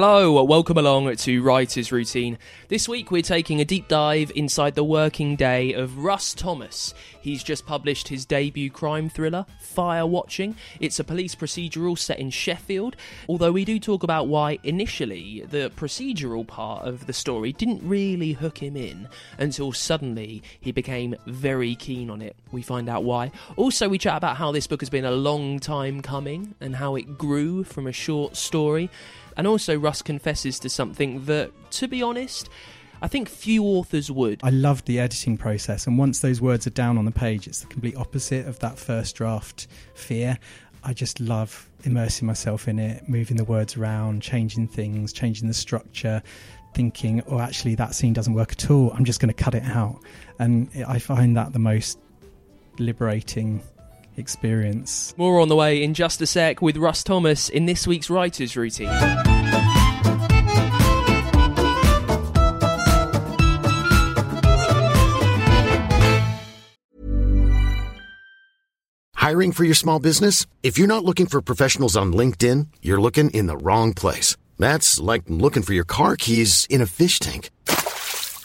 Hello, welcome along to Writer's Routine. This week we're taking a deep dive inside the working day of Russ Thomas. He's just published his debut crime thriller, Fire Watching. It's a police procedural set in Sheffield, although we do talk about why initially the procedural part of the story didn't really hook him in until suddenly he became very keen on it. We find out why. Also, we chat about how this book has been a long time coming and how it grew from a short story. And also, Russ confesses to something that, to be honest, I think few authors would. I loved the editing process, and once those words are down on the page, it's the complete opposite of that first draft fear. I just love immersing myself in it, moving the words around, changing things, changing the structure, thinking, oh, actually, that scene doesn't work at all. I'm just going to cut it out. And I find that the most liberating experience. More on the way in just a sec with Russ Thomas in this week's Writer's Routine. Hiring for your small business? If you're not looking for professionals on LinkedIn, you're looking in the wrong place. That's like looking for your car keys in a fish tank.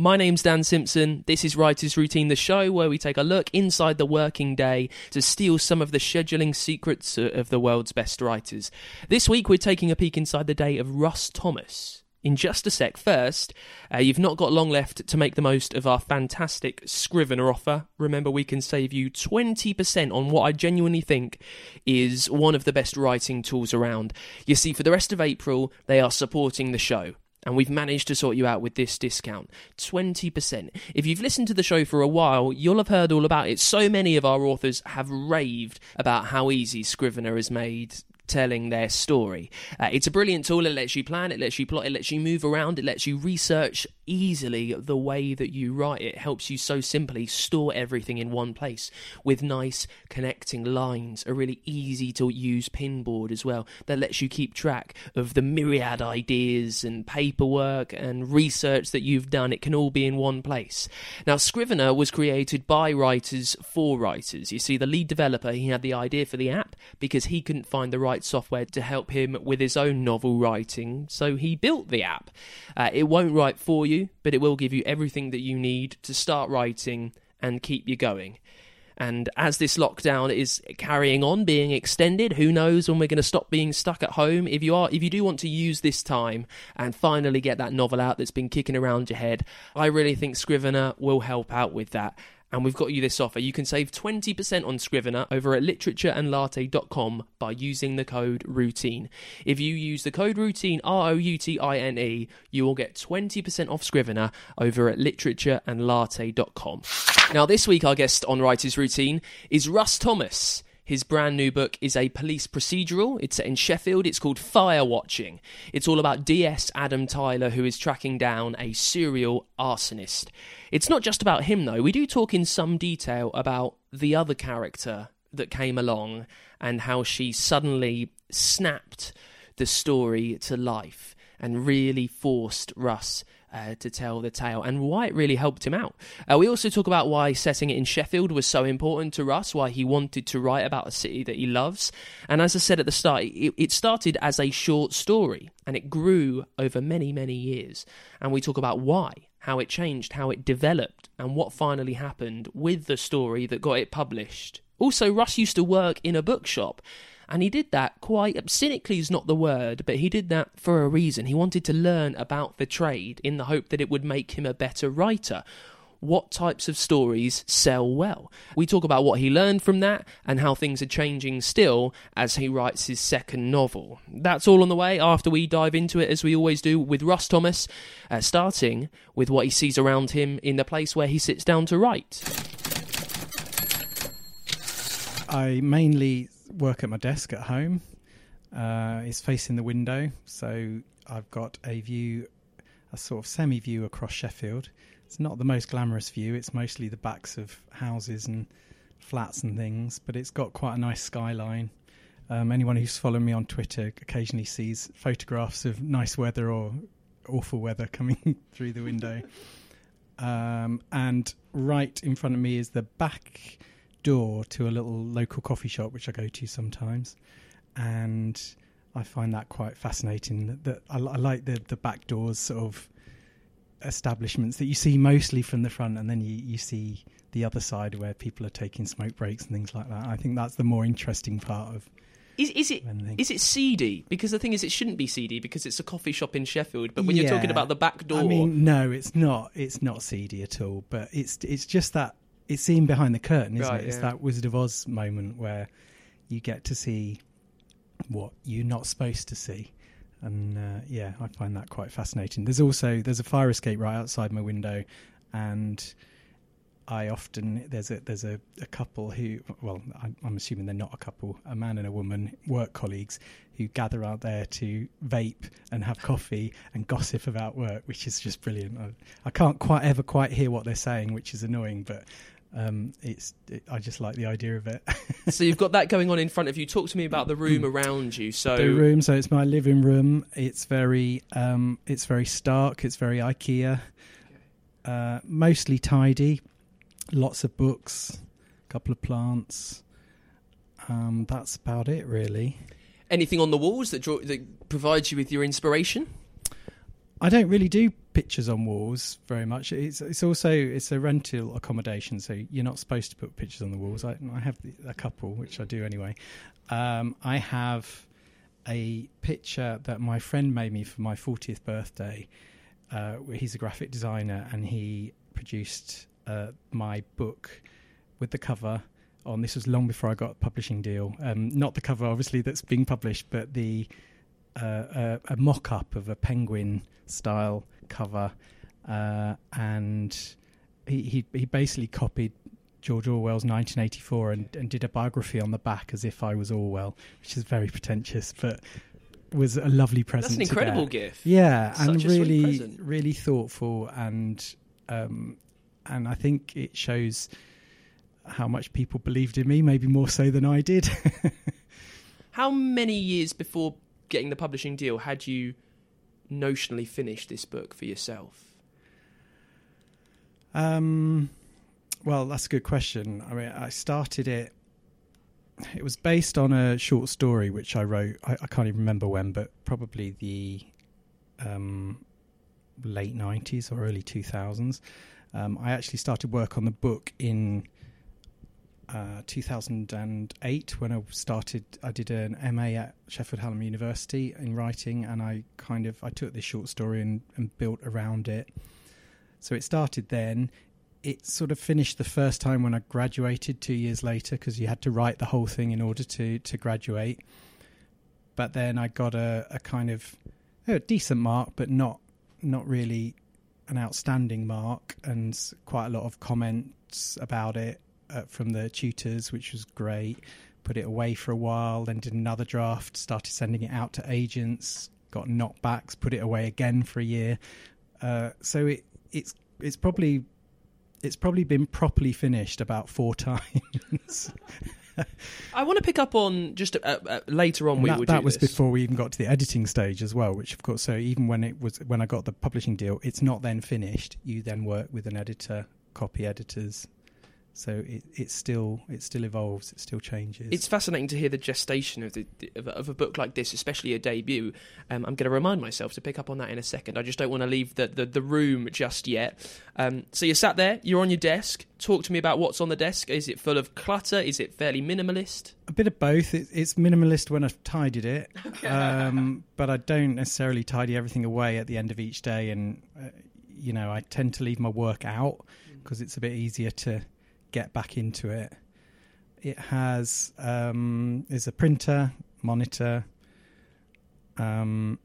My name's Dan Simpson. This is Writer's Routine, the show where we take a look inside the working day to steal some of the scheduling secrets of the world's best writers. This week we're taking a peek inside the day of Russ Thomas. In just a sec, first, uh, you've not got long left to make the most of our fantastic Scrivener offer. Remember, we can save you 20% on what I genuinely think is one of the best writing tools around. You see, for the rest of April, they are supporting the show and we've managed to sort you out with this discount 20%. If you've listened to the show for a while, you'll have heard all about it. So many of our authors have raved about how easy Scrivener has made telling their story. Uh, it's a brilliant tool. It lets you plan, it lets you plot, it lets you move around, it lets you research easily the way that you write. It helps you so simply store everything in one place with nice connecting lines, a really easy to use pinboard as well that lets you keep track of the myriad ideas and paperwork and research that you've done. It can all be in one place. Now, Scrivener was created by writers for writers. You see, the lead developer, he had the idea for the app because he couldn't find the right software to help him with his own novel writing, so he built the app. Uh, it won't write for you, but it will give you everything that you need to start writing and keep you going. And as this lockdown is carrying on, being extended, who knows when we're going to stop being stuck at home? If you are, if you do want to use this time and finally get that novel out that's been kicking around your head, I really think Scrivener will help out with that and we've got you this offer. You can save 20% on Scrivener over at literatureandlatte.com by using the code ROUTINE. If you use the code ROUTINE, R O U T I N E, you will get 20% off Scrivener over at literatureandlatte.com. Now, this week, our guest on Writer's Routine is Russ Thomas. His brand new book is a police procedural. It's set in Sheffield. It's called Fire Watching. It's all about DS Adam Tyler, who is tracking down a serial arsonist. It's not just about him, though. We do talk in some detail about the other character that came along and how she suddenly snapped the story to life and really forced Russ uh, to tell the tale and why it really helped him out. Uh, we also talk about why setting it in Sheffield was so important to Russ, why he wanted to write about a city that he loves. And as I said at the start, it, it started as a short story and it grew over many, many years. And we talk about why how it changed, how it developed, and what finally happened with the story that got it published. Also, Russ used to work in a bookshop, and he did that quite cynically is not the word, but he did that for a reason. He wanted to learn about the trade in the hope that it would make him a better writer. what types of stories sell well. We talk about what he learned from that and how things are changing still as he writes his second novel. That's all on the way after we dive into it, as we always do with Russ Thomas, uh, starting with what he sees around him in the place where he sits down to write. I mainly work at my desk at home. Uh, it's facing the window, so I've got a view, a sort of semi view across Sheffield. It's not the most glamorous view, it's mostly the backs of houses and flats and things, but it's got quite a nice skyline. Um, anyone who's following me on Twitter occasionally sees photographs of nice weather or awful weather coming through the window. Um, and right in front of me is the back door to a little local coffee shop which I go to sometimes, and I find that quite fascinating. That I, I like the the back doors sort of establishments that you see mostly from the front, and then you you see the other side where people are taking smoke breaks and things like that. I think that's the more interesting part of. Is, is it it seedy? Because the thing is, it shouldn't be seedy because it's a coffee shop in Sheffield. But when you're talking about the back door, I mean, no, it's not. It's not seedy at all. But it's it's just that it's seen behind the curtain, isn't Right, it? It's yeah. that Wizard of Oz moment where you get to see what you're not supposed to see, and uh, yeah, I find that quite fascinating. There's also there's a fire escape right outside my window, and I often there's a there's a, a couple who well I'm, I'm assuming they're not a couple a man and a woman work colleagues who gather out there to vape and have coffee and gossip about work which is just brilliant I, I can't quite ever quite hear what they're saying which is annoying but um, it's it, I just like the idea of it. So you've got that going on in front of you. Talk to me about the room around you. So the room so it's my living room. It's very um, it's very stark. It's very IKEA. Uh, mostly tidy. Lots of books a couple of plants. Um, that's about it really. Anything on the walls that draw, that provides you with your inspiration? I don't really do pictures on walls very much. It's it's also it's a rental accommodation, so you're not supposed to put pictures on the walls. I, I have a couple, which I do anyway. Um, I have a picture that my friend made me for my 40th birthday. Uh, he's a graphic designer, and he produced uh, my book with the cover on. This was long before I got a publishing deal. Um, not the cover, obviously, that's being published, but the uh, a, a mock-up of a penguin style cover, uh, and he, he he basically copied George Orwell's 1984 and, and did a biography on the back as if I was Orwell, which is very pretentious, but was a lovely present. That's an incredible gift. Yeah, Such and really, really thoughtful, and um, and I think it shows how much people believed in me, maybe more so than I did. How many years before getting the publishing deal had you notionally finished this book for yourself? Um, well, that's a good question. I mean, I started it. It was based on a short story which I wrote. I, I can't even remember when, but probably the um, late nineties or early two thousands. Um, I actually started work on the book in uh, 2008 when I started. I did an MA at Sheffield Hallam University in writing, and I kind of I took this short story and, and built around it. So it started then. It sort of finished the first time when I graduated two years later because you had to write the whole thing in order to to graduate. But then I got a, a kind of a decent mark, but not not really an outstanding mark, and quite a lot of comments about it uh, from the tutors, which was great. Put it away for a while, then did another draft, started sending it out to agents, got knockbacks, put it away again for a year. Uh, so it it's it's probably it's probably been properly finished about four times. I want to pick up on just uh, uh, later on. And we that, that was this. before we even got to the editing stage as well, which of course, so even when it was when I got the publishing deal, it's not then finished. You then work with an editor, copy editors. So it it still it still evolves, it still changes. It's fascinating to hear the gestation of the of a, of a book like this, especially a debut. Um, I'm going to remind myself to pick up on that in a second. I just don't want to leave the, the, the room just yet. Um, so you're sat there, you're on your desk. Talk to me about what's on the desk. Is it full of clutter? Is it fairly minimalist? a bit of both. It, it's minimalist when I've tidied it, um, but I don't necessarily tidy everything away at the end of each day. And uh, you know, I tend to leave my work out because it's a bit easier to get back into it. It has um, a printer, monitor. Um,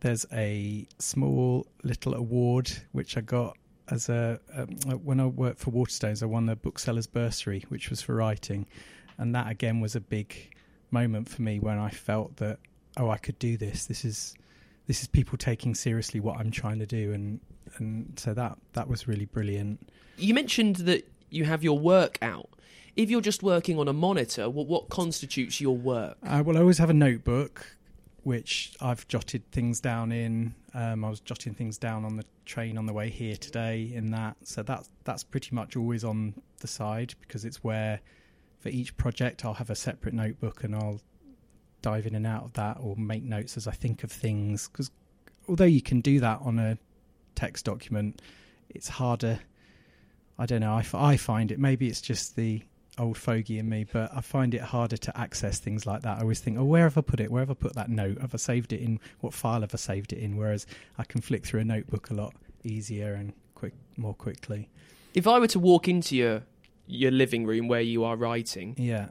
there's a small little award which I got as a um, when I worked for Waterstones. I won the booksellers bursary, which was for writing, and that again was a big moment for me when I felt that oh, I could do this. This is this is people taking seriously what I'm trying to do, and and so that that was really brilliant. You mentioned that you have your work out. If you're just working on a monitor, what, what constitutes your work? Uh, well, I always have a notebook which I've jotted things down in. Um, I was jotting things down on the train on the way here today. In that, so that that's pretty much always on the side because it's where for each project I'll have a separate notebook and I'll dive in and out of that or make notes as I think of things. Because although you can do that on a text document, it's harder. I don't know. I, I find it. Maybe it's just the old fogey in me, but I find it harder to access things like that. I always think, oh, where have I put it? Where have I put that note? Have I saved it in? What file have I saved it in? Whereas I can flick through a notebook a lot easier and quick, more quickly. If I were to walk into your your living room where you are writing, Yeah.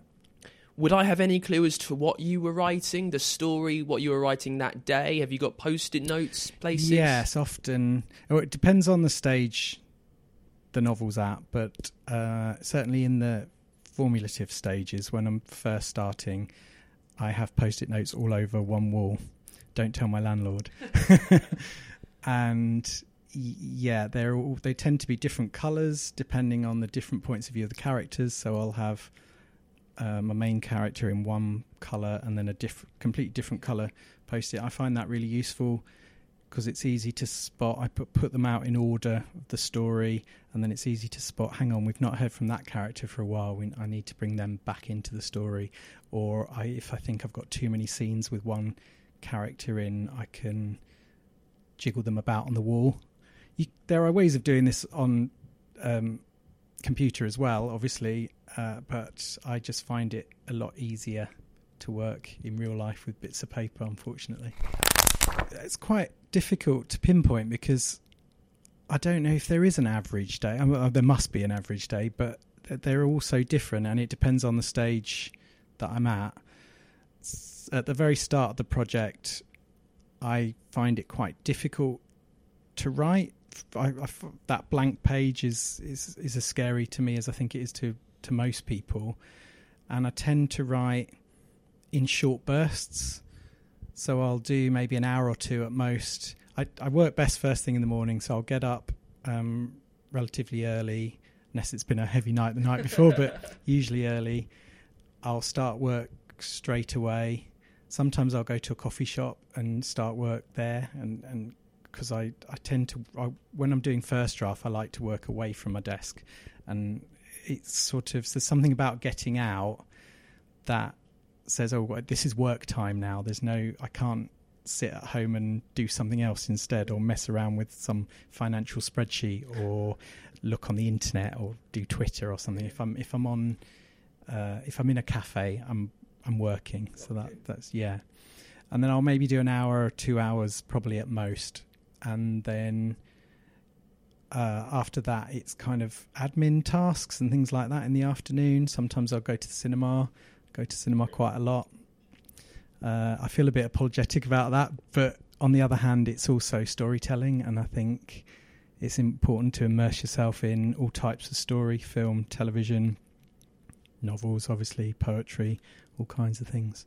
would I have any clue as to what you were writing, the story, what you were writing that day? Have you got post-it notes places? Yes, often. Oh, it depends on the stage the novel's at, but uh, certainly in the formulative stages, when I'm first starting, I have post-it notes all over one wall. Don't tell my landlord. and yeah, they're all, they tend to be different colours depending on the different points of view of the characters. So I'll have um, a main character in one colour and then a diff- complete different colour post-it. I find that really useful because it's easy to spot. I put put them out in order of the story, and then it's easy to spot. Hang on, we've not heard from that character for a while. We, I need to bring them back into the story. Or I, if I think I've got too many scenes with one character in, I can jiggle them about on the wall. You, there are ways of doing this on um, computer as well, obviously, uh, but I just find it a lot easier to work in real life with bits of paper. Unfortunately, it's quite difficult to pinpoint because I don't know if there is an average day. I mean, uh, there must be an average day, but they're all so different, and it depends on the stage that I'm at. At the very start of the project, I find it quite difficult to write. I, I, that blank page is, is is as scary to me as I think it is to to most people, and I tend to write in short bursts. So I'll do maybe an hour or two at most. I, I work best first thing in the morning, so I'll get up um, relatively early, unless it's been a heavy night the night before, but usually early. I'll start work straight away. Sometimes I'll go to a coffee shop and start work there, and and because I I tend to I, when I'm doing first draft, I like to work away from my desk, and it's sort of there's something about getting out that says, "Oh, this is work time now." There's no, I can't sit at home and do something else instead, or mess around with some financial spreadsheet, or look on the internet, or do Twitter or something. If I'm if I'm on, uh, if I'm in a cafe, I'm I'm working. So that that's yeah, and then I'll maybe do an hour or two hours, probably at most, and then. Uh, after that, it's kind of admin tasks and things like that in the afternoon. Sometimes I'll go to the cinema go to cinema quite a lot. Uh, I feel a bit apologetic about that, but on the other hand, it's also storytelling, and I think it's important to immerse yourself in all types of story, film, television, novels, obviously, poetry, all kinds of things.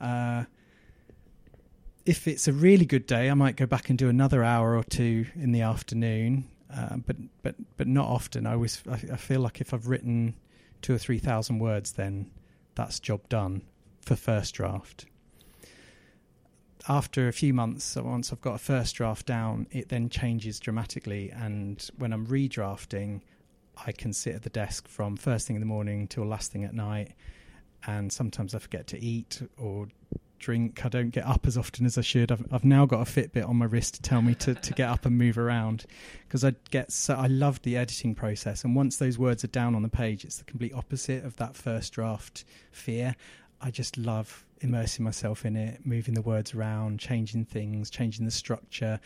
Uh, if it's a really good day, I might go back and do another hour or two in the afternoon, uh, but but but not often. I always I, I feel like if I've written two or three thousand words, then that's job done for first draft. After a few months, once I've got a first draft down, it then changes dramatically. And when I'm redrafting, I can sit at the desk from first thing in the morning till last thing at night. And sometimes I forget to eat or drink. I don't get up as often as I should. I've, I've now got a Fitbit on my wrist to tell me to, to get up and move around because I get so I love the editing process. And once those words are down on the page, it's the complete opposite of that first draft fear. I just love immersing myself in it, moving the words around, changing things, changing the structure,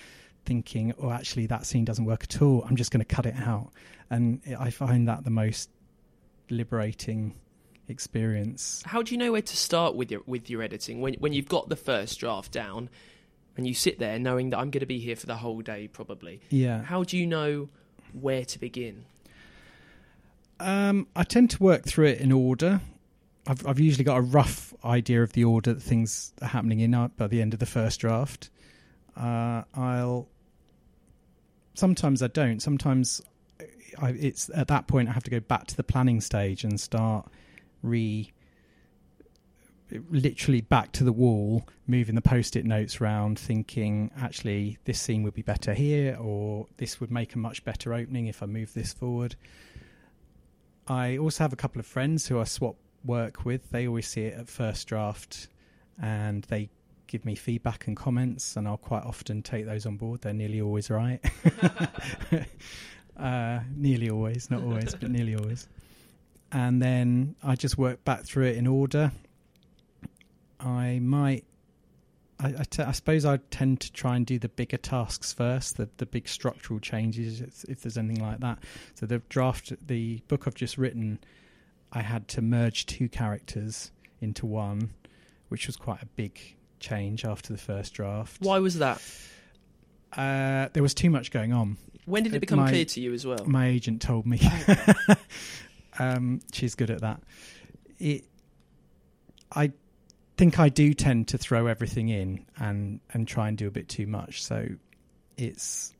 thinking, oh, actually, that scene doesn't work at all. I'm just going to cut it out. And I find that the most liberating experience. How do you know where to start with your with your editing when when you've got the first draft down and you sit there knowing that I'm going to be here for the whole day probably? Yeah. How do you know where to begin? Um, I tend to work through it in order. I've I've usually got a rough idea of the order that things are happening in uh, by the end of the first draft. Uh, I'll sometimes I don't. Sometimes I, it's at that point I have to go back to the planning stage and start re literally back to the wall, moving the post-it notes around, thinking actually this scene would be better here, or this would make a much better opening if I move this forward. I also have a couple of friends who I swap work with. They always see it at first draft, and they give me feedback and comments, and I'll quite often take those on board. They're nearly always right. uh, nearly always, not always, but nearly always. And then I just work back through it in order. I might, I, I, t- I suppose I tend to try and do the bigger tasks first, the the big structural changes, if, if there's anything like that. So the draft, the book I've just written, I had to merge two characters into one, which was quite a big change after the first draft. Why was that? Uh, there was too much going on. When did it Uh, become my- clear to you as well? My agent told me. um, she's good at that. It, I think I do tend to throw everything in and and try and do a bit too much. So it's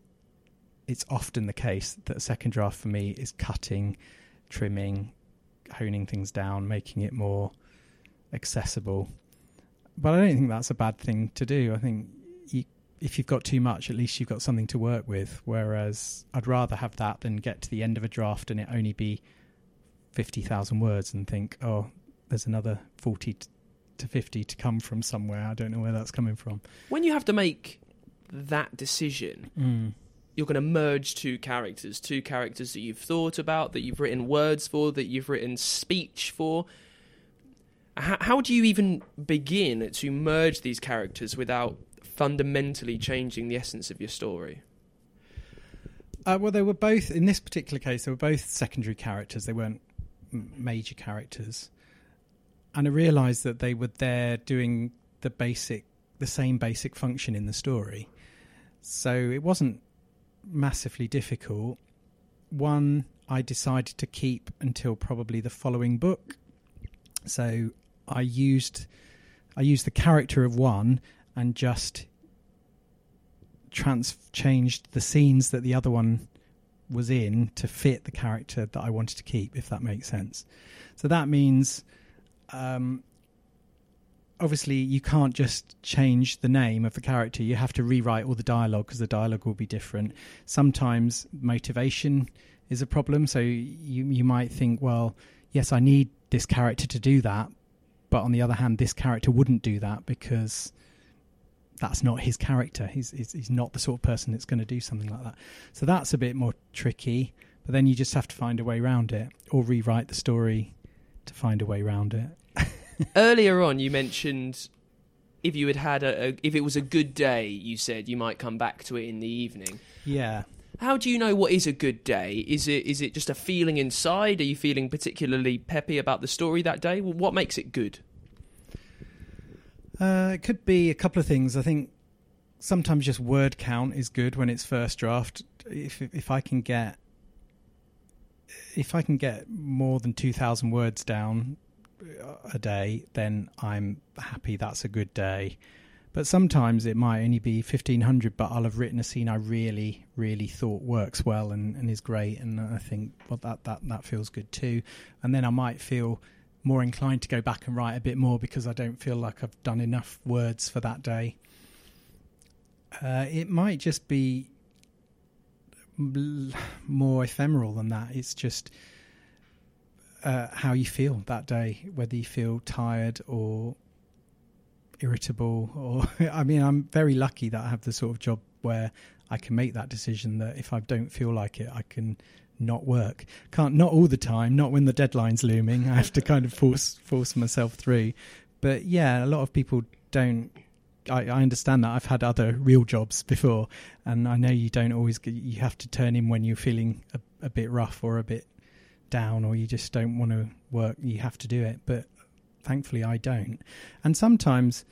it's often the case that a second draft for me is cutting, trimming, honing things down, making it more accessible. But I don't think that's a bad thing to do. I think you, if you've got too much, at least you've got something to work with. Whereas I'd rather have that than get to the end of a draft and it only be 50,000 words and think, oh, there's another 40 to 50 to come from somewhere. I don't know where that's coming from. When you have to make that decision, you're going to merge two characters, two characters that you've thought about, that you've written words for, that you've written speech for. How, how do you even begin to merge these characters without fundamentally changing the essence of your story? Uh, well, they were both, in this particular case, they were both secondary characters. They weren't major characters. And I realised that they were there doing the basic, the same basic function in the story. So it wasn't massively difficult. One I decided to keep until probably the following book. So I used I used the character of one and just trans changed the scenes that the other one was in to fit the character that I wanted to keep, if that makes sense. So that means, um, obviously, you can't just change the name of the character. You have to rewrite all the dialogue because the dialogue will be different. Sometimes motivation is a problem. So you you might think, well, yes, I need this character to do that, but on the other hand, this character wouldn't do that because that's not his character. He's, he's he's not the sort of person that's going to do something like that. So that's a bit more tricky. But then you just have to find a way around it, or rewrite the story to find a way around it. Earlier on, you mentioned if you had had a, a if it was a good day, you said you might come back to it in the evening. Yeah. How do you know what is a good day? Is it is it just a feeling inside? Are you feeling particularly peppy about the story that day? Well, what makes it good? Uh, it could be a couple of things. I think sometimes just word count is good when it's first draft. If if I can get if I can get more than two thousand words down a day, then I'm happy. That's a good day. But sometimes it might only be fifteen hundred, but I'll have written a scene I really, really thought works well and, and is great, and I think well that that that feels good too. And then I might feel more inclined to go back and write a bit more because I don't feel like I've done enough words for that day. Uh, it might just be more ephemeral than that. It's just uh, how you feel that day, whether you feel tired or irritable. Or I mean, I'm very lucky that I have the sort of job where I can make that decision. That if I don't feel like it, I can not work. Can't not all the time. Not when the deadline's looming. I have to kind of force force myself through. But yeah, a lot of people don't I, I understand that. I've had other real jobs before, and I know you don't always. Get, you have to turn in when you're feeling a, a bit rough or a bit down, or you just don't want to work. You have to do it, but thankfully I don't. And sometimes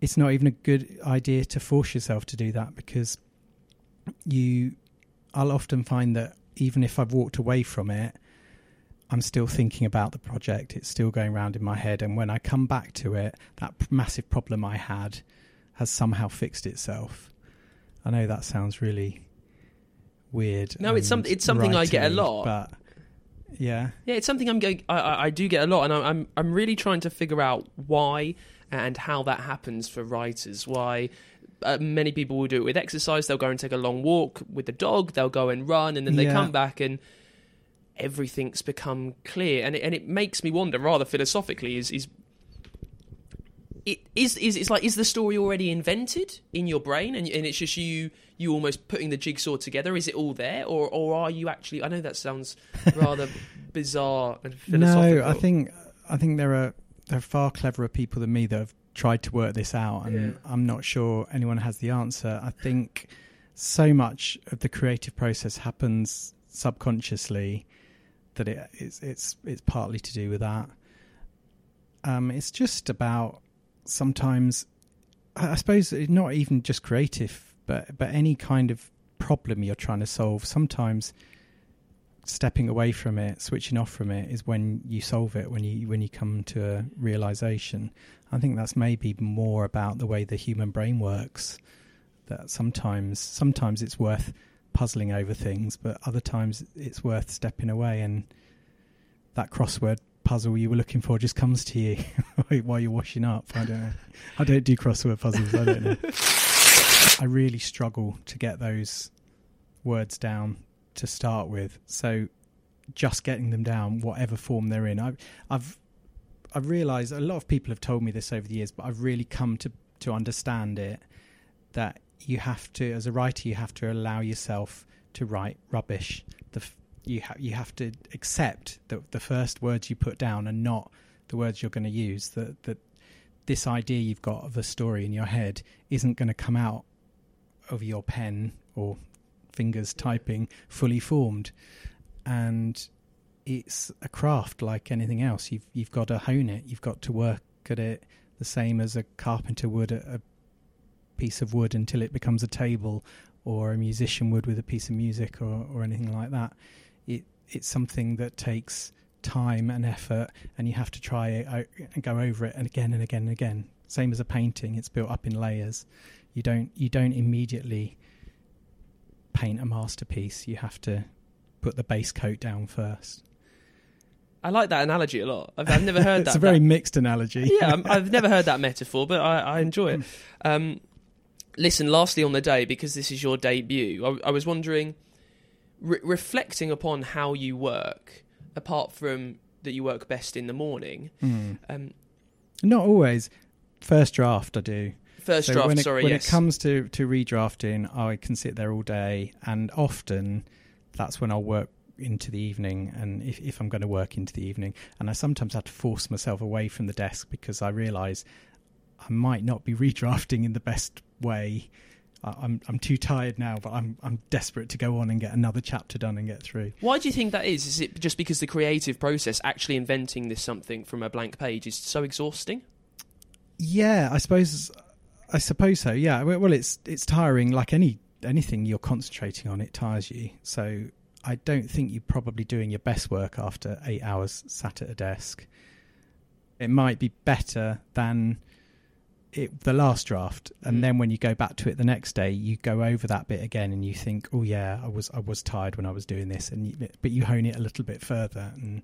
it's not even a good idea to force yourself to do that because you. I'll often find that even if I've walked away from it, I'm still thinking about the project. It's still going around in my head. And when I come back to it, that massive problem I had has somehow fixed itself. I know that sounds really weird. No, it's some, it's something I get a lot. But yeah, yeah, it's something I'm going. I, I do get a lot, and I'm I'm really trying to figure out why and how that happens for writers. Why uh, many people will do it with exercise. They'll go and take a long walk with the dog. They'll go and run, and then they Yeah. come back and everything's become clear. And it, and it makes me wonder, rather philosophically, is is it is is it's like is the story already invented in your brain, and and it's just you you almost putting the jigsaw together? Is it all there, or or are you actually? I know that sounds rather bizarre and philosophical. no, I think I think there are there are far cleverer people than me that have tried to work this out, and Yeah. I'm not sure anyone has the answer. I think so much of the creative process happens subconsciously that it, it's it's it's partly to do with that. Um, it's just about sometimes, I I suppose, not even just creative, but but any kind of problem you're trying to solve. Sometimes stepping away from it, switching off from it, is when you solve it. When you when you come to a realization. I think that's maybe more about the way the human brain works. That sometimes sometimes it's worth puzzling over things, but other times it's worth stepping away and that crossword puzzle you were looking for just comes to you while you're washing up. I don't know. I don't do crossword puzzles. I don't know. I really struggle to get those words down to start with. So just getting them down, whatever form they're in, I've I've I've realised a lot of people have told me this over the years, but I've really come to to understand it that you have to, as a writer, you have to allow yourself to write rubbish. The you ha- you have to accept that the first words you put down are not the words you're going to use. That that this idea you've got of a story in your head isn't going to come out of your pen or fingers typing fully formed, and it's a craft like anything else. You've you've got to hone it. You've got to work at it the same as a carpenter would at a piece of wood until it becomes a table, or a musician would with a piece of music, or or anything like that. It it's something that takes time and effort, and you have to try it and go over it and again and again and again. Same as a painting; it's built up in layers. You don't you don't immediately paint a masterpiece. You have to put the base coat down first. I like that analogy a lot. I've, I've never heard it's that. It's a very that- mixed analogy. yeah, I'm- I've never heard that metaphor, but I, I enjoy it. Um, listen, lastly on the day, because this is your debut, I, I was wondering, re- reflecting upon how you work, apart from that you work best in the morning. Hmm. Um, Not always. First draft, I do. First So draft, when it, sorry, when yes. it comes to to redrafting, I can sit there all day, and often that's when I'll work into the evening. And if if I'm going to work into the evening, and I sometimes have to force myself away from the desk because I realise I might not be redrafting in the best way. I'm I'm too tired now, but I'm I'm desperate to go on and get another chapter done and get through. Why do you think that is? Is it just because the creative process, actually inventing this something from a blank page, is so exhausting? Yeah, I suppose I suppose so. Yeah, well, it's it's tiring. Like any anything you're concentrating on, it tires you. So I don't think you're probably doing your best work after eight hours sat at a desk. It might be better than it, the last draft, and Mm. then when you go back to it the next day, you go over that bit again, and you think, "Oh yeah, I was I was tired when I was doing this," and you, but you hone it a little bit further, and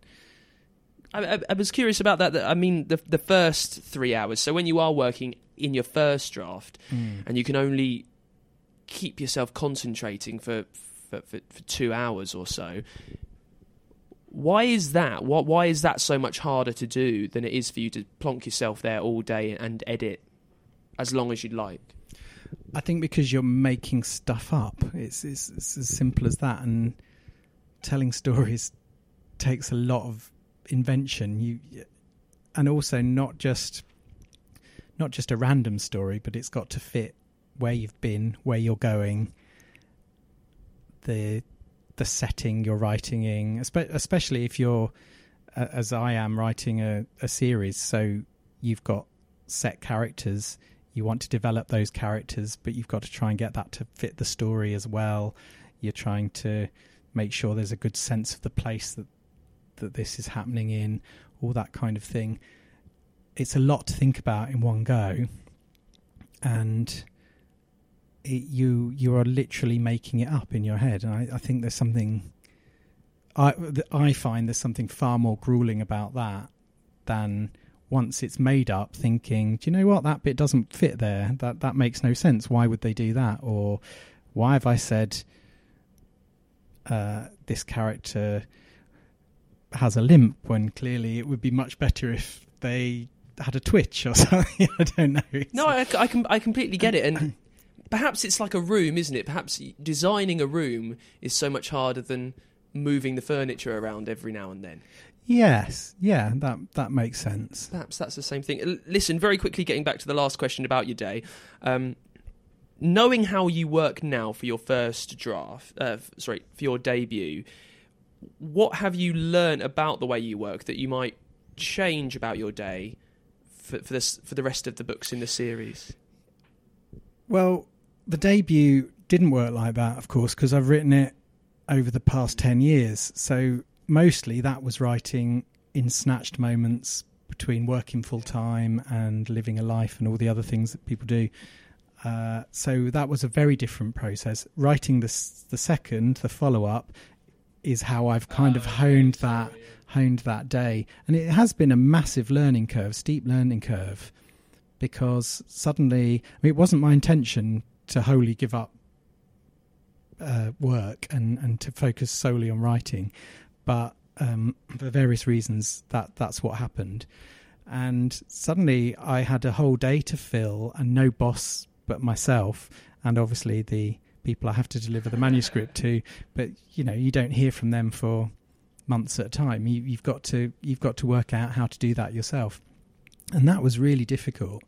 I, I, I was curious about that. that- I mean, the the first three hours. So when you are working in your first draft, hmm. and you can only keep yourself concentrating for for, for, for two hours or so. Why is that? What? Why is that so much harder to do than it is for you to plonk yourself there all day and edit as long as you'd like? I think because you're making stuff up. It's, it's it's as simple as that. And telling stories takes a lot of invention. You and also not just not just a random story, but it's got to fit where you've been, where you're going, the the setting you're writing in, especially if you're, as I am, writing a, a series. So you've got set characters. You want to develop those characters, but you've got to try and get that to fit the story as well. You're trying to make sure there's a good sense of the place that that this is happening in, all that kind of thing. It's a lot to think about in one go, and it, you you are literally making it up in your head. And I, I think there's something I I find there's something far more grueling about that than once it's made up thinking do you know what? That bit doesn't fit there. That that makes no sense. Why would they do that? Or why have i said uh, this character has a limp when clearly it would be much better if they had a twitch or something. I don't know. It's no, I, I, can, I completely get it. And perhaps it's like a room, isn't it? Perhaps designing a room is so much harder than moving the furniture around every now and then. Yes, yeah, that that makes sense. Perhaps that's the same thing. Listen, very quickly, getting back to the last question about your day. Um, knowing how you work now for your first draft, uh, sorry, for your debut, what have you learned about the way you work that you might change about your day for, for this for the rest of the books in the series? Well, the debut didn't work like that, of course, because I've written it over the past ten years. So mostly that was writing in snatched moments between working full time and living a life and all the other things that people do. Uh, so that was a very different process. Writing the the second, the follow up, is how I've kind of honed that honed that day, and it has been a massive learning curve, steep learning curve, because suddenly I mean, it wasn't my intention to wholly give up uh, work and and to focus solely on writing, but um, for various reasons that that's what happened, and suddenly I had a whole day to fill and no boss but myself, and obviously the people I have to deliver the manuscript to, but you know you don't hear from them for months at a time. You, you've got to you've got to work out how to do that yourself, and that was really difficult.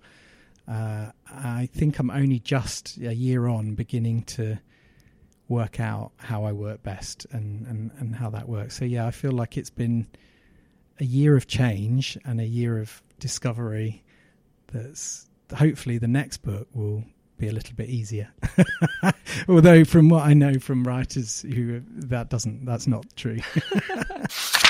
Uh, I think I'm only just a year on beginning to work out how I work best and, and, and how that works. So yeah, I feel like it's been a year of change and a year of discovery that's hopefully the next book will be a little bit easier. Although, from what I know from writers who that doesn't, that's not true.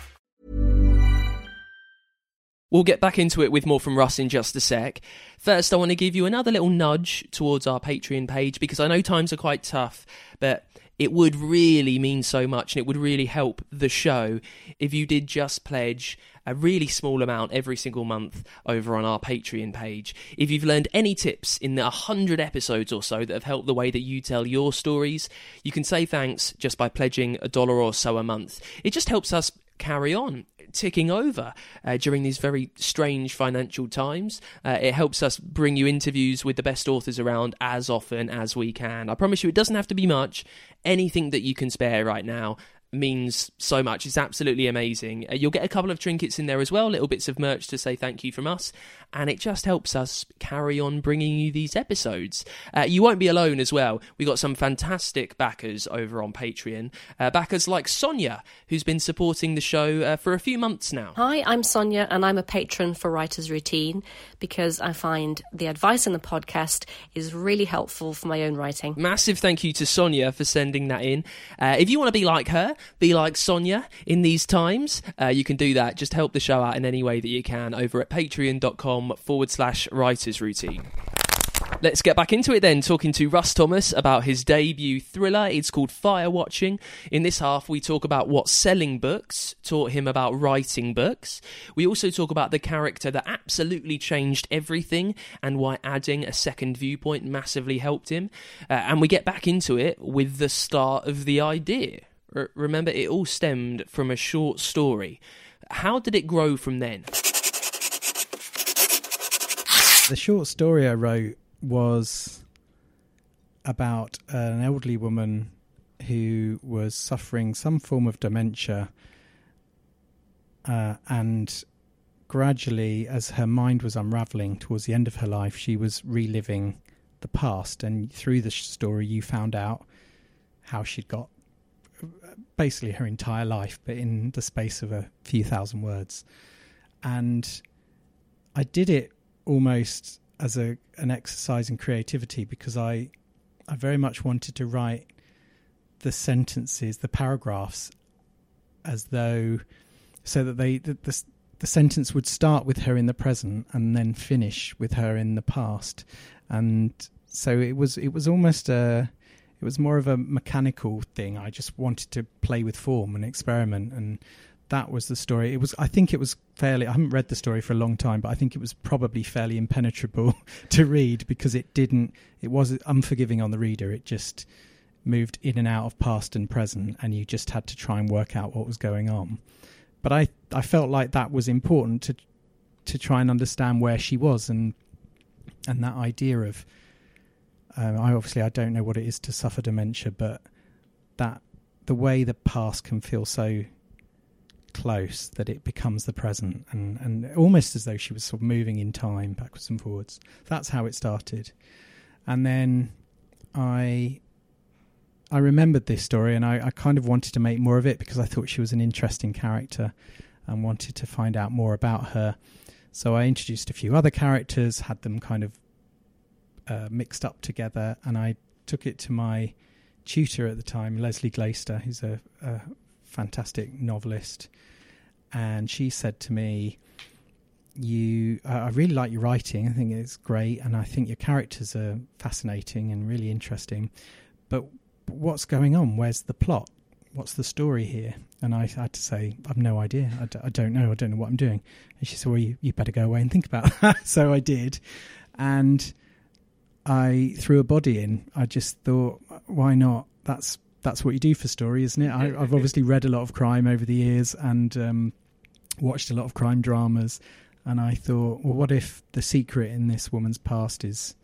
We'll get back into it with more from Russ in just a sec. First, I want to give you another little nudge towards our Patreon page because I know times are quite tough, but it would really mean so much and it would really help the show if you did just pledge a really small amount every single month over on our Patreon page. If you've learned any tips in the 100 episodes or so that have helped the way that you tell your stories, you can say thanks just by pledging a dollar or so a month. It just helps us carry on ticking over uh, during these very strange financial times. Uh, it helps us bring you interviews with the best authors around as often as we can. I promise you, it doesn't have to be much. Anything that you can spare right now means so much. It's absolutely amazing. Uh, you'll get a couple of trinkets in there as well, little bits of merch to say thank you from us, and it just helps us carry on bringing you these episodes. Uh, you won't be alone as well. We've got some fantastic backers over on Patreon. Uh, backers like Sonia, who's been supporting the show uh, for a few months now. Hi, I'm Sonia, and I'm a patron for Writer's Routine because I find the advice in the podcast is really helpful for my own writing. Massive thank you to Sonia for sending that in. Uh, if you want to be like her, be like Sonia in these times, uh, you can do that. Just help the show out in any way that you can over at patreon.com forward slash writers routine. Let's get back into it then, talking to Russ Thomas about his debut thriller. It's called Fire Watching. In this half, we talk about what selling books taught him about writing books. We also talk about the character that absolutely changed everything and why adding a second viewpoint massively helped him. Uh, and we get back into it with the start of the idea. Remember, it all stemmed from a short story. How did it grow from then? The short story I wrote was about an elderly woman who was suffering some form of dementia uh, and gradually as her mind was unraveling towards the end of her life she was reliving the past and through the story you found out how she'd got basically her entire life but in the space of a few thousand words. And i did it almost as a an exercise in creativity because I I very much wanted to write the sentences, the paragraphs, as though so that they the, the, the sentence would start with her in the present and then finish with her in the past, and so it was it was almost a it was more of a mechanical thing. I just wanted to play with form and experiment and that was the story. It was, I think, it was fairly. I haven't read the story for a long time, but I think it was probably fairly impenetrable to read because it didn't. It was unforgiving on the reader. It just moved in and out of past and present, and you just had to try and work out what was going on. But I, I felt like that was important to, to try and understand where she was, and, and that idea of. Um, I obviously I don't know what it is to suffer dementia, but that the way the past can feel so close that it becomes the present and, and almost as though she was sort of moving in time backwards and forwards. That's how it started. And then I I remembered this story and I, I kind of wanted to make more of it because I thought she was an interesting character and wanted to find out more about her. So I introduced a few other characters, had them kind of uh, mixed up together, and I took it to my tutor at the time, Lesley Glaister, who's a, a fantastic novelist, and she said to me, "You, uh, I really like your writing. I think it's great, and I think your characters are fascinating and really interesting. But what's going on? Where's the plot? What's the story here?" And I had to say, "I've no idea. I d- I don't know. I don't know what I'm doing." And she said, "Well, you, you better go away and think about that." so I did, and I threw a body in. I just thought, why not? That's that's what you do for story, isn't it? I, have obviously read a lot of crime over the years and um, watched a lot of crime dramas, and I thought, well, what if the secret in this woman's past is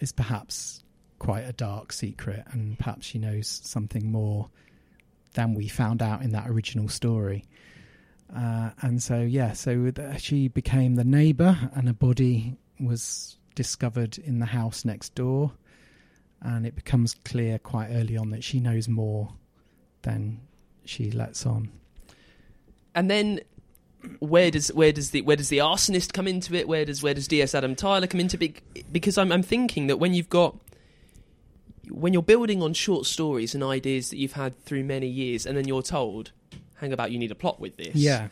is perhaps quite a dark secret, and perhaps she knows something more than we found out in that original story. Uh, and so, yeah, so she became the neighbour, and a body was discovered in the house next door and it becomes clear quite early on that she knows more than she lets on. And then where does where does the where does the arsonist come into it? Where does where does DS Adam Tyler come into it? Because I'm I'm thinking that when you've got when you're building on short stories and ideas that you've had through many years, and then you're told, "Hang about, you need a plot with this." Yeah,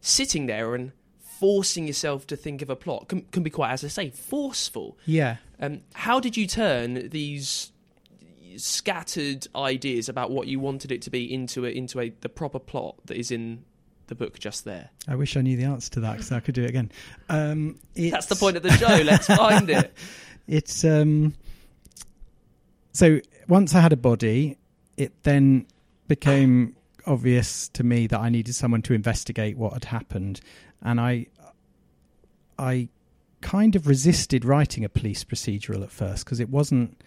sitting there and forcing yourself to think of a plot can, can be quite, as I say, forceful. Yeah. Um, how did you turn these scattered ideas about what you wanted it to be into a, into a the proper plot that is in the book just there? I wish I knew the answer to that because I could do it again. Um, That's the point of the show. Let's find it. It's um. So once I had a body, it then became obvious to me that I needed someone to investigate what had happened, and I, I kind of resisted writing a police procedural at first because it wasn't.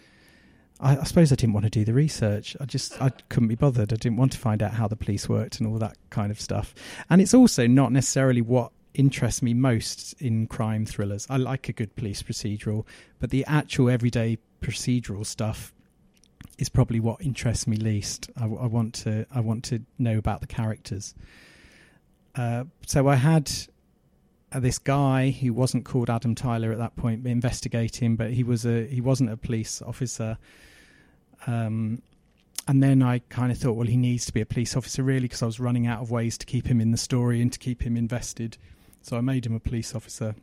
I, I, suppose I didn't want to do the research. I just I couldn't be bothered. I didn't want to find out how the police worked and all that kind of stuff. And it's also not necessarily what interests me most in crime thrillers. I like a good police procedural, but the actual everyday procedural stuff is probably what interests me least. I, I want to I want to know about the characters. Uh, so I had uh, this guy who wasn't called Adam Tyler at that point investigating, but he was a he wasn't a police officer. Um, and then I kind of thought, well, he needs to be a police officer really, because I was running out of ways to keep him in the story and to keep him invested. So I made him a police officer,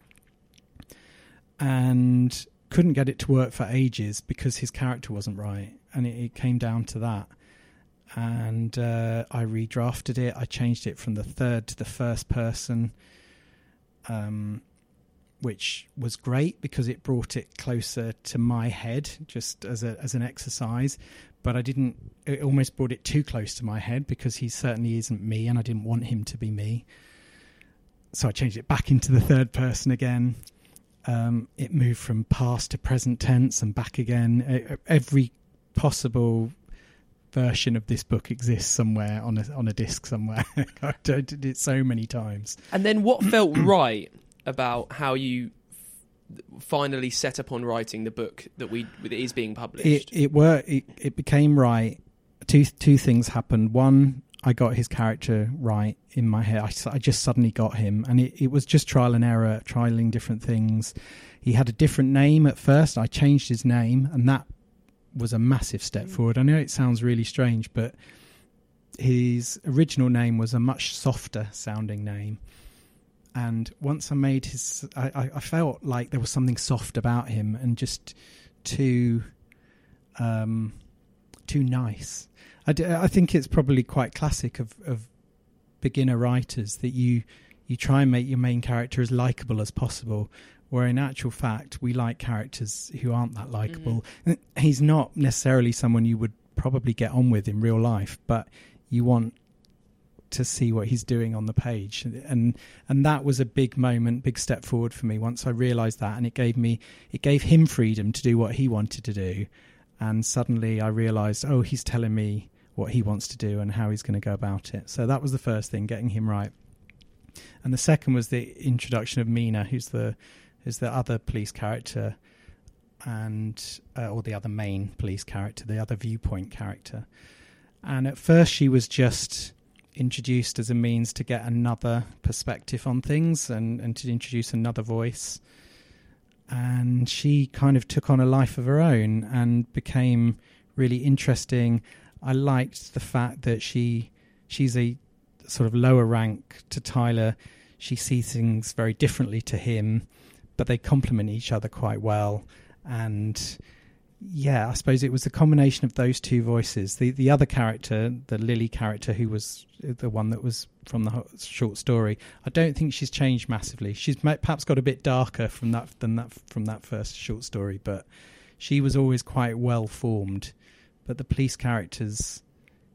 and couldn't get it to work for ages because his character wasn't right, and it, it came down to that. And uh, I redrafted it. I changed it from the third to the first person um, which was great because it brought it closer to my head, just as a as an exercise. But I didn't. It almost brought it too close to my head because he certainly isn't me, and I didn't want him to be me. So I changed it back into the third person again. Um, it moved from past to present tense and back again. Every possible version of this book exists somewhere on a on a disc somewhere. I did it so many times. And then what felt right about how you finally set upon writing the book that we that is being published? It it were it, it became right. Two two things happened. One, I got his character right in my head. I, I just suddenly got him, and it, it was just trial and error, trialing different things. He had a different name at first. I changed his name, and that was a massive step forward. I know it sounds really strange, but his original name was a much softer sounding name. And once I made his, I, I felt like there was something soft about him and just too, um, too nice. I, d- I think it's probably quite classic of, of beginner writers that you you try and make your main character as likable as possible where in actual fact we like characters who aren't that likable. Mm. He's not necessarily someone you would probably get on with in real life, but you want to see what he's doing on the page. And and that was a big moment big step forward for me once i realized that. And it gave me it gave him freedom to do what he wanted to do. And suddenly i realized oh he's telling me what he wants to do and how he's going to go about it. So that was the first thing getting him right. And the second was the introduction of mina who's the is the other police character and uh, or the other main police character, the other viewpoint character. And at first, she was just introduced as a means to get another perspective on things and, and to introduce another voice. And she kind of took on a life of her own and became really interesting. I liked the fact that she she's a sort of lower rank to Tyler. She sees things very differently to him but they complement each other quite well. And yeah, I suppose it was the combination of those two voices. The the other character, the Lily character, who was the one that was from the short story, I don't think she's changed massively. She's perhaps got a bit darker from that than that from that first short story, but she was always quite well formed. But the police characters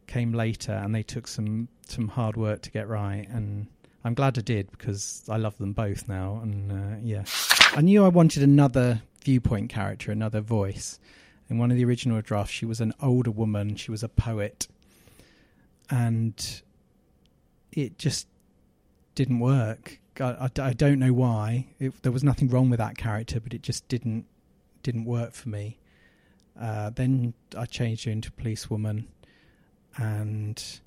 came later, and they took some some hard work to get right. And I'm glad I did because I love them both now. And uh, yeah, I knew I wanted another viewpoint character, another voice. In one of the original drafts, she was an older woman. She was a poet, and it just didn't work. I, I, I don't know why. It, there was nothing wrong with that character, but it just didn't didn't work for me. Uh, then I changed her into a policewoman, and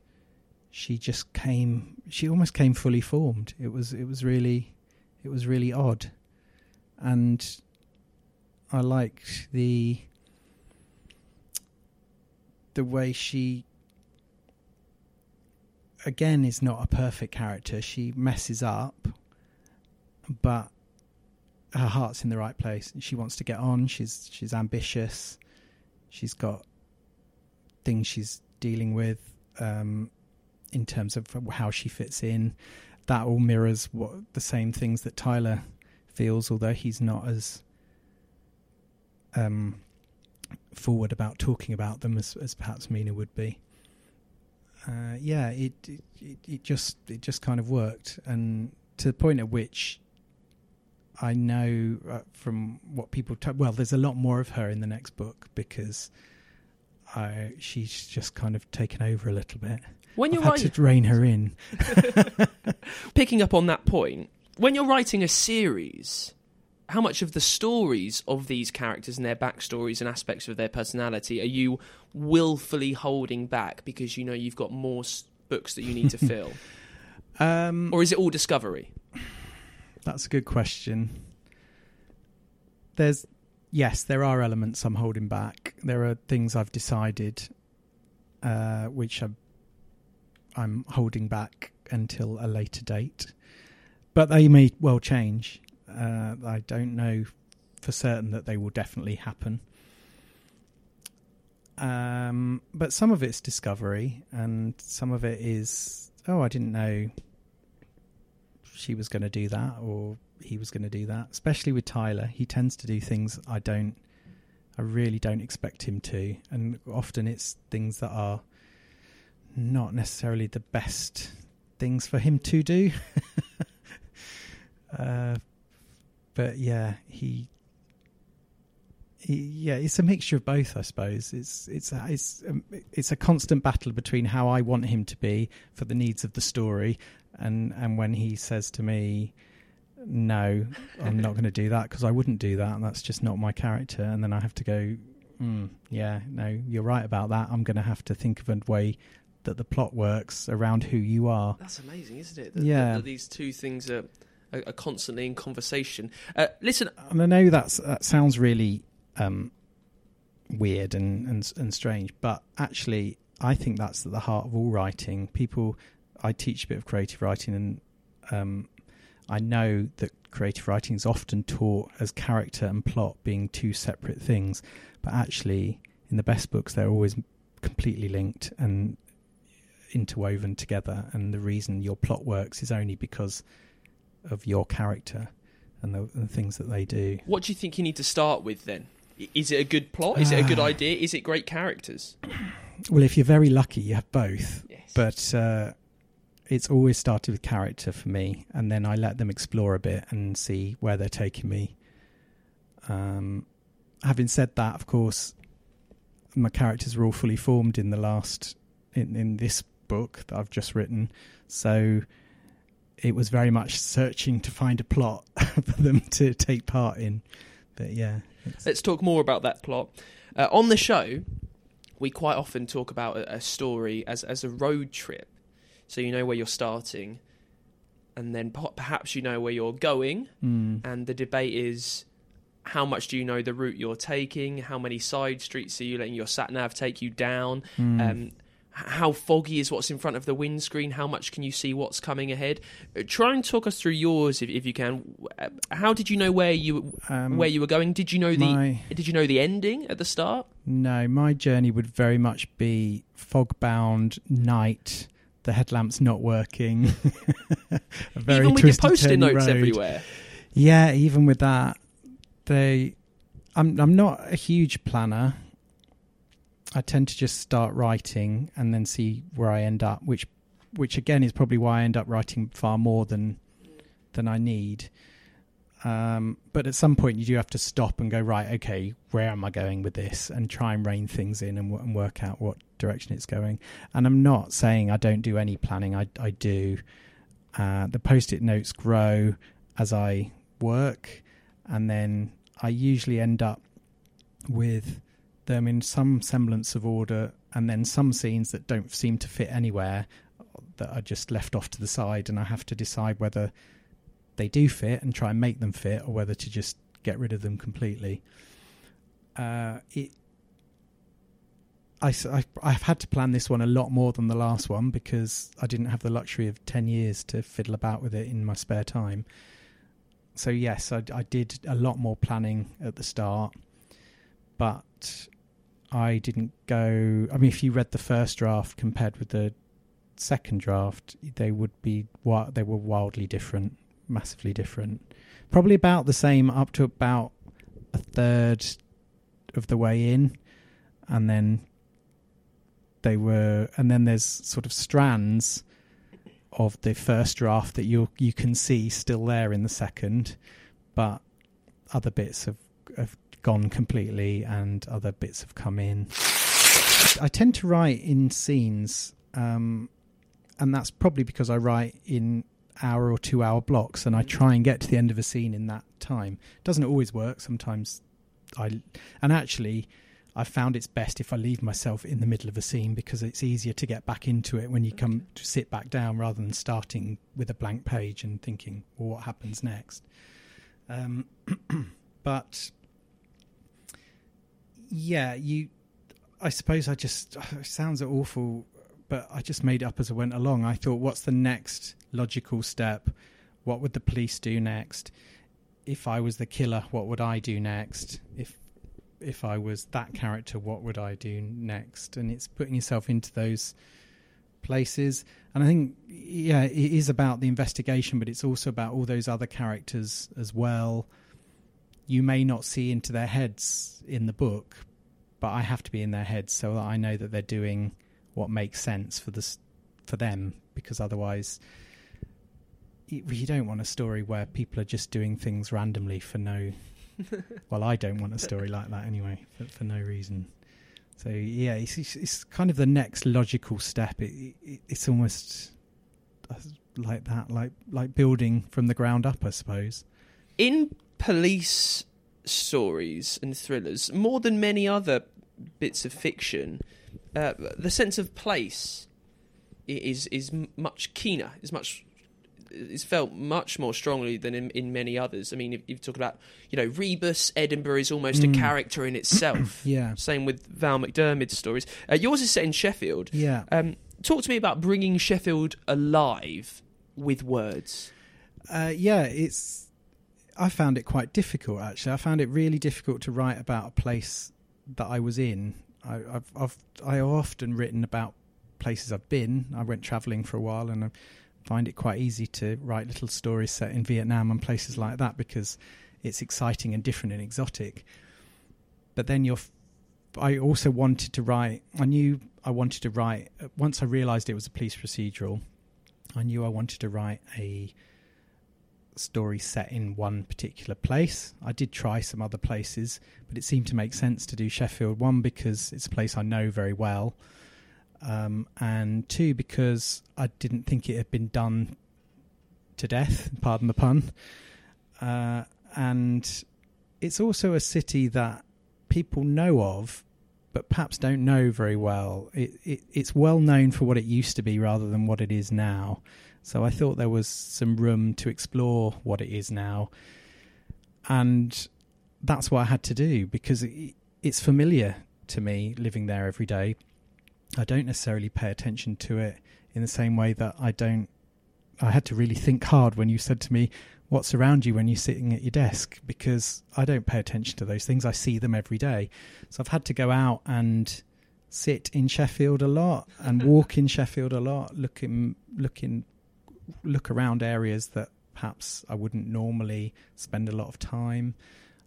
she just came she almost came fully formed. It was it was really it was really odd. And i liked the the way she again is not a perfect character. She messes up but her heart's in the right place. She wants to get on. She's she's ambitious. She's got things she's dealing with um, in terms of how she fits in. That all mirrors what the same things that Tyler feels, although he's not as um, forward about talking about them as, as perhaps Mina would be. uh, yeah, it, it it just it just kind of worked, and to the point at which I know uh, from what people t- well, there's a lot more of her in the next book because I she's just kind of taken over a little bit. When you're had writing, to rein her in. picking up on that point, when you're writing a series, how much of the stories of these characters and their backstories and aspects of their personality are you willfully holding back because you know you've got more s- books that you need to fill, Um, or is it all discovery? That's a good question. There's yes, there are elements I'm holding back. There are things I've decided uh, which I'm, I'm holding back until a later date, but they may well change. Uh, I don't know for certain that they will definitely happen. Um, but some of it's discovery, and some of it is oh, I didn't know she was going to do that or he was going to do that. Especially with Tyler, he tends to do things I don't, I really don't expect him to, and often it's things that are not necessarily the best things for him to do. uh, but yeah, he. he- Yeah, it's a mixture of both, I suppose. It's it's a, it's um, it's a constant battle between how I want him to be for the needs of the story, and and when he says to me no i'm not going to do that because i wouldn't do that and that's just not my character and then i have to go mm, yeah no you're right about that i'm going to have to think of a way that the plot works around who you are That's amazing, isn't it? That, Yeah. that these two things are, are, are constantly in conversation. Uh, listen, and i know that's that sounds really um weird and, and and strange but actually i think that's at the heart of all writing people i teach a bit of creative writing and um I know that creative writing is often taught as character and plot being two separate things, but actually, in the best books, they're always completely linked and interwoven together. And the reason your plot works is only because of your character and the, the things that they do. what do you think you need to start with then? Is it a good plot? Is it a good Ah. idea? Is it great characters? Well, if you're very lucky, you have both. Yes. But uh, it's always started with character for me, and then I let them explore a bit and see where they're taking me. Um, having said that, of course, my characters were all fully formed in the last in in this book that I've just written, so it was very much searching to find a plot for them to take part in. But yeah, Let's talk more about that plot. Uh, on the show, we quite often talk about a, a story as, as a road trip. So you know where you're starting, and then per- perhaps you know where you're going, mm, and the debate is how much do you know the route you're taking? How many side streets are you letting your sat nav take you down? mm. Um, how foggy is what's in front of the windscreen? How much can you see what's coming ahead? Uh, try and talk us through yours if, if you can. Uh, How did you know where you Um, where you were going? Did you know the my- did you know the ending at the start? No, my journey would very much be fog bound night. The headlamp's not working. very Even with your post-it notes road. everywhere. Yeah, even with that, they. I'm I'm not a huge planner. I tend to just start writing and then see where I end up, which which again is probably why I end up writing far more than than I need. Um, but at some point, you do have to stop and go right. Okay, where am I going with this? And try and rein things in and, w- and work out what direction it's going. And I'm not saying I don't do any planning. I I do. Uh, the post-it notes grow as I work, and then I usually end up with them in some semblance of order, and then some scenes that don't seem to fit anywhere that are just left off to the side, and I have to decide whether they do fit and try and make them fit, or whether to just get rid of them completely. Uh, it. I, I've had to plan this one a lot more than the last one because I didn't have the luxury of 10 years to fiddle about with it in my spare time. So, yes, I, I did a lot more planning at the start, but I didn't go. I mean, if you read the first draft compared with the second draft, they would be they were wildly different, massively different. Probably about the same up to about a third of the way in, and then they were, and then there's sort of strands of the first draft that you you can see still there in the second, but other bits have have gone completely, and other bits have come in. I tend to write in scenes, um, and that's probably because I write in hour or two hour blocks, and I try and get to the end of a scene in that time. Doesn't always work. Sometimes I, and actually, I found it's best if I leave myself in the middle of a scene because it's easier to get back into it when you come to sit back down rather than starting with a blank page and thinking, well, what happens next? Um, but yeah, you. I suppose I just it sounds awful, but I just made up as I went along. I thought, what's the next logical step? What would the police do next? If I was the killer, what would I do next? If if I was that character, what would I do next? And it's putting yourself into those places. And I think, yeah, it is about the investigation, but it's also about all those other characters as well. You may not see into their heads in the book, but I have to be in their heads so that I know that they're doing what makes sense for this for them, because otherwise, you, you don't want a story where people are just doing things randomly for no well, I don't want a story like that anyway, for, for no reason. So yeah, it's, it's, it's, kind of the next logical step. It, it, it's almost uh, like that, like like building from the ground up, I suppose. In police stories and thrillers, more than many other bits of fiction, uh, the sense of place is is much keener, is much is felt much more strongly than in, in many others. I mean, if you talk about, you know, Rebus, Edinburgh is almost mm. a character in itself. yeah. Same with Val McDermid's stories. Uh, yours is set in Sheffield. Yeah. Um, talk to me about bringing Sheffield alive with words. Uh, yeah, it's. I found it quite difficult actually. I found it really difficult to write about a place that I was in. I, have I've I've often written about places I've been. I went travelling for a while and. I've, find it quite easy to write little stories set in Vietnam and places like that because it's exciting and different and exotic. But then you're. I also wanted to write. I knew I wanted to write. Once I realised it was a police procedural, I knew I wanted to write a story set in one particular place. I did try some other places, but it seemed to make sense to do Sheffield. One because it's a place I know very well um, and two because I didn't think it had been done to death. Pardon the pun. Uh, and it's also a city that people know of, but perhaps don't know very well. It, it, it's well known for what it used to be rather than what it is now. So I thought there was some room to explore what it is now, and that's what I had to do because it, it's familiar to me living there every day. I don't necessarily pay attention to it in the same way that I don't. I had to really think hard when you said to me, What's around you when you're sitting at your desk? Because I don't pay attention to those things. I see them every day. So I've had to go out and sit in Sheffield a lot and walk in Sheffield a lot, looking, looking, look around areas that perhaps I wouldn't normally spend a lot of time.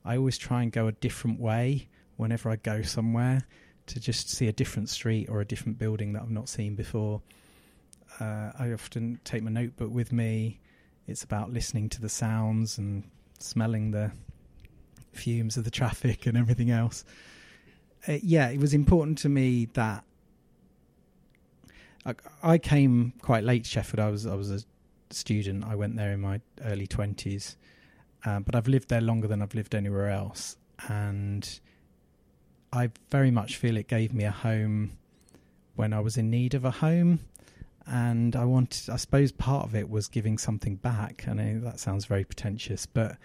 I always try and go a different way whenever I go somewhere to just see a different street or a different building that I've not seen before. Uh, I often take my notebook with me. It's about listening to the sounds and smelling the fumes of the traffic and everything else. Uh, yeah, it was important to me that I, I, came quite late to Sheffield. I was I was a student. I went there in my early twenties, um, but I've lived there longer than I've lived anywhere else, and I very much feel it gave me a home when I was in need of a home. And I wanted, I suppose part of it was giving something back. I know that sounds very pretentious, but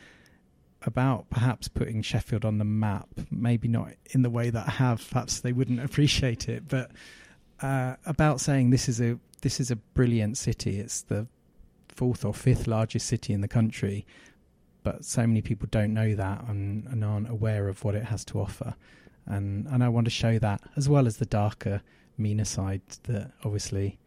about perhaps putting Sheffield on the map, maybe not in the way that I have, perhaps they wouldn't appreciate it, but uh, about saying this is a this is a brilliant city. It's the fourth or fifth largest city in the country, but so many people don't know that and, and aren't aware of what it has to offer and and I want to show that as well as the darker, meaner side that obviously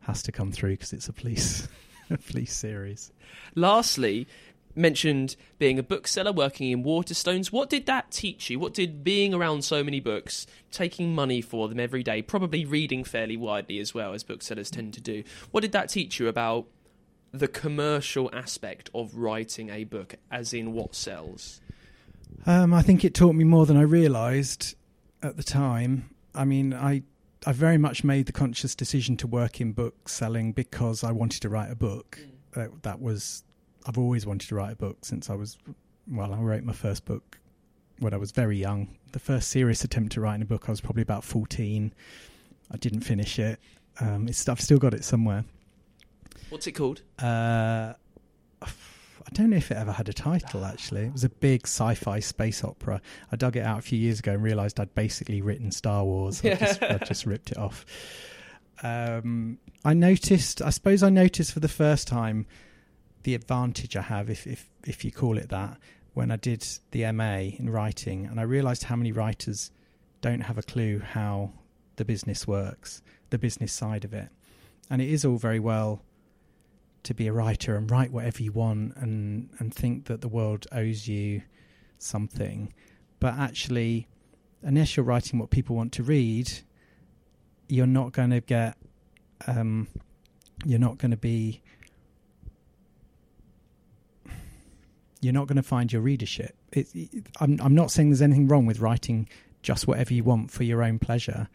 has to come through because it's a police a police series. Lastly, mentioned being a bookseller, working in Waterstones. What did that teach you? What did being around so many books, taking money for them every day, probably reading fairly widely as well, as booksellers tend to do, what did that teach you about the commercial aspect of writing a book, as in what sells? Um, I think it taught me more than I realised at the time. I mean, I I very much made the conscious decision to work in book selling because I wanted to write a book. Mm. That, that was I've always wanted to write a book since I was well. I wrote my first book when I was very young. The first serious attempt to write a book, I was probably about fourteen. I didn't finish it. Um, I've still got it somewhere. What's it called? Uh, I don't know if it ever had a title. Actually, it was a big sci-fi space opera. I dug it out a few years ago and realised I'd basically written Star Wars. I just, I just ripped it off. Um, I noticed. I suppose I noticed for the first time the advantage I have, if if if you call it that, when I did the MA in writing, and I realised how many writers don't have a clue how the business works, the business side of it, and it is all very well to be a writer and write whatever you want and and think that the world owes you something, but actually, unless you're writing what people want to read, you're not going to get. Um, you're not going to be you're not going to find your readership. It, it, I'm, I'm not saying there's anything wrong with writing just whatever you want for your own pleasure,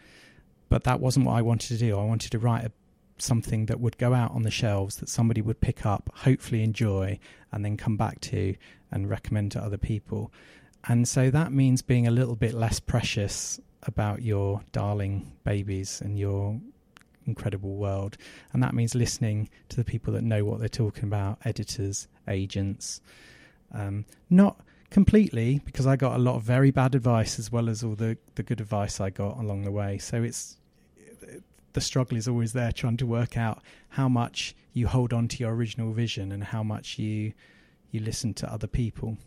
but that wasn't what I wanted to do. I wanted to write a, something that would go out on the shelves that somebody would pick up, hopefully enjoy, and then come back to and recommend to other people. And so that means being a little bit less precious about your darling babies and your incredible world. And that means listening to the people that know what they're talking about editors, agents, um, not completely because I got a lot of very bad advice as well as all the, the good advice I got along the way. So it's the struggle is always there trying to work out how much you hold on to your original vision and how much you you listen to other people.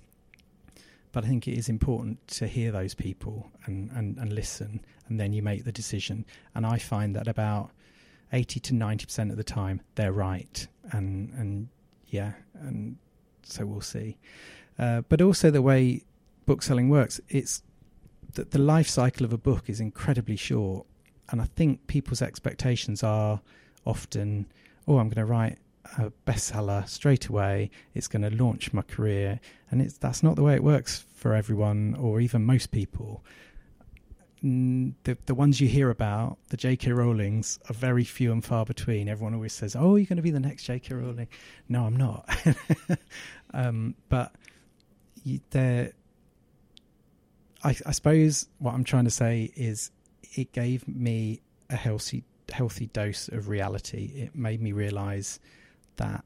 But I think it is important to hear those people and, and, and listen and then you make the decision. And I find that about eighty to ninety percent of the time they're right. And and yeah, and so we'll see. Uh, but also the way bookselling works, it's that the life cycle of a book is incredibly short, and I think people's expectations are often, oh, I'm going to write a bestseller straight away. It's going to launch my career, and it's that's not the way it works for everyone, or even most people. The the ones you hear about, the J.K. Rowlings, are very few and far between. Everyone always says, "Oh, you're going to be the next J.K. Rowling." No, I'm not. Um, but there, I, I suppose what I'm trying to say is it gave me a healthy healthy dose of reality. It made me realize that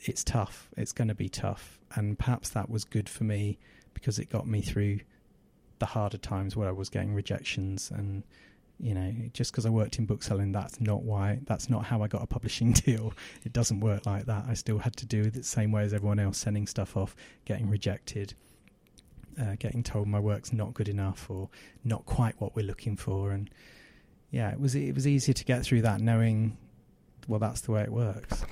it's tough. It's going to be tough, and perhaps that was good for me because it got me through the harder times where I was getting rejections and you know, just because I worked in bookselling, that's not why, that's not how I got a publishing deal. It doesn't work like that. I still had to do it the same way as everyone else, sending stuff off, getting rejected, uh, getting told my work's not good enough or not quite what we're looking for. And yeah, it was, it was easier to get through that knowing, well, that's the way it works.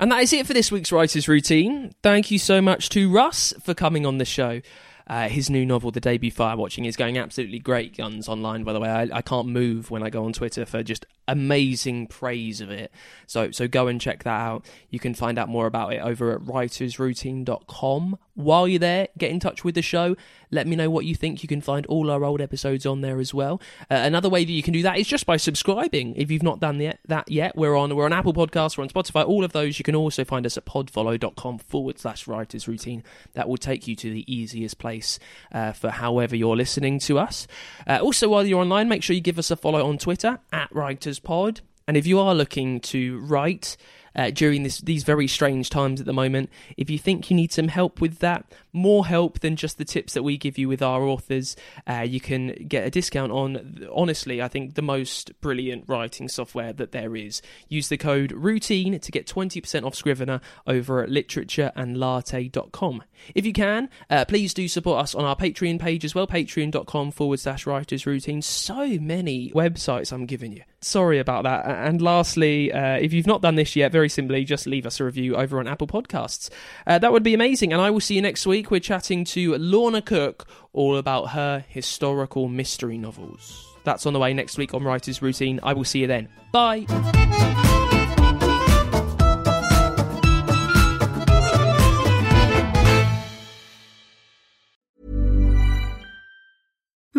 And that is it for this week's Writer's Routine. Thank you so much to Russ for coming on the show. Uh, his new novel, The Debut Fire Watching, is going absolutely great guns online, by the way. I, I can't move when I go on Twitter for just amazing praise of it. So so go and check that out. You can find out more about it over at writersroutine.com. While you're there, get in touch with the show. Let me know what you think. You can find all our old episodes on there as well. Uh, another way that you can do that is just by subscribing. If you've not done that yet, we're on we're on Apple Podcasts, we're on Spotify, all of those. You can also find us at podfollow.com forward slash writers routine. That will take you to the easiest place uh, for however you're listening to us. Uh, also, while you're online, make sure you give us a follow on Twitter at writers pod. And if you are looking to write, uh, during this, these very strange times at the moment. If you think you need some help with that, more help than just the tips that we give you with our authors, uh, you can get a discount on, honestly, I think the most brilliant writing software that there is. Use the code ROUTINE to get 20% off Scrivener over at literatureandlatte.com. If you can, uh, please do support us on our Patreon page as well, patreon.com forward slash writers routine. So many websites I'm giving you Sorry about that. And lastly, uh, if you've not done this yet, very simply, just leave us a review over on Apple Podcasts. Uh, that would be amazing. And I will see you next week. We're chatting to Lorna Cook all about her historical mystery novels. That's on the way next week on Writer's Routine. I will see you then. Bye.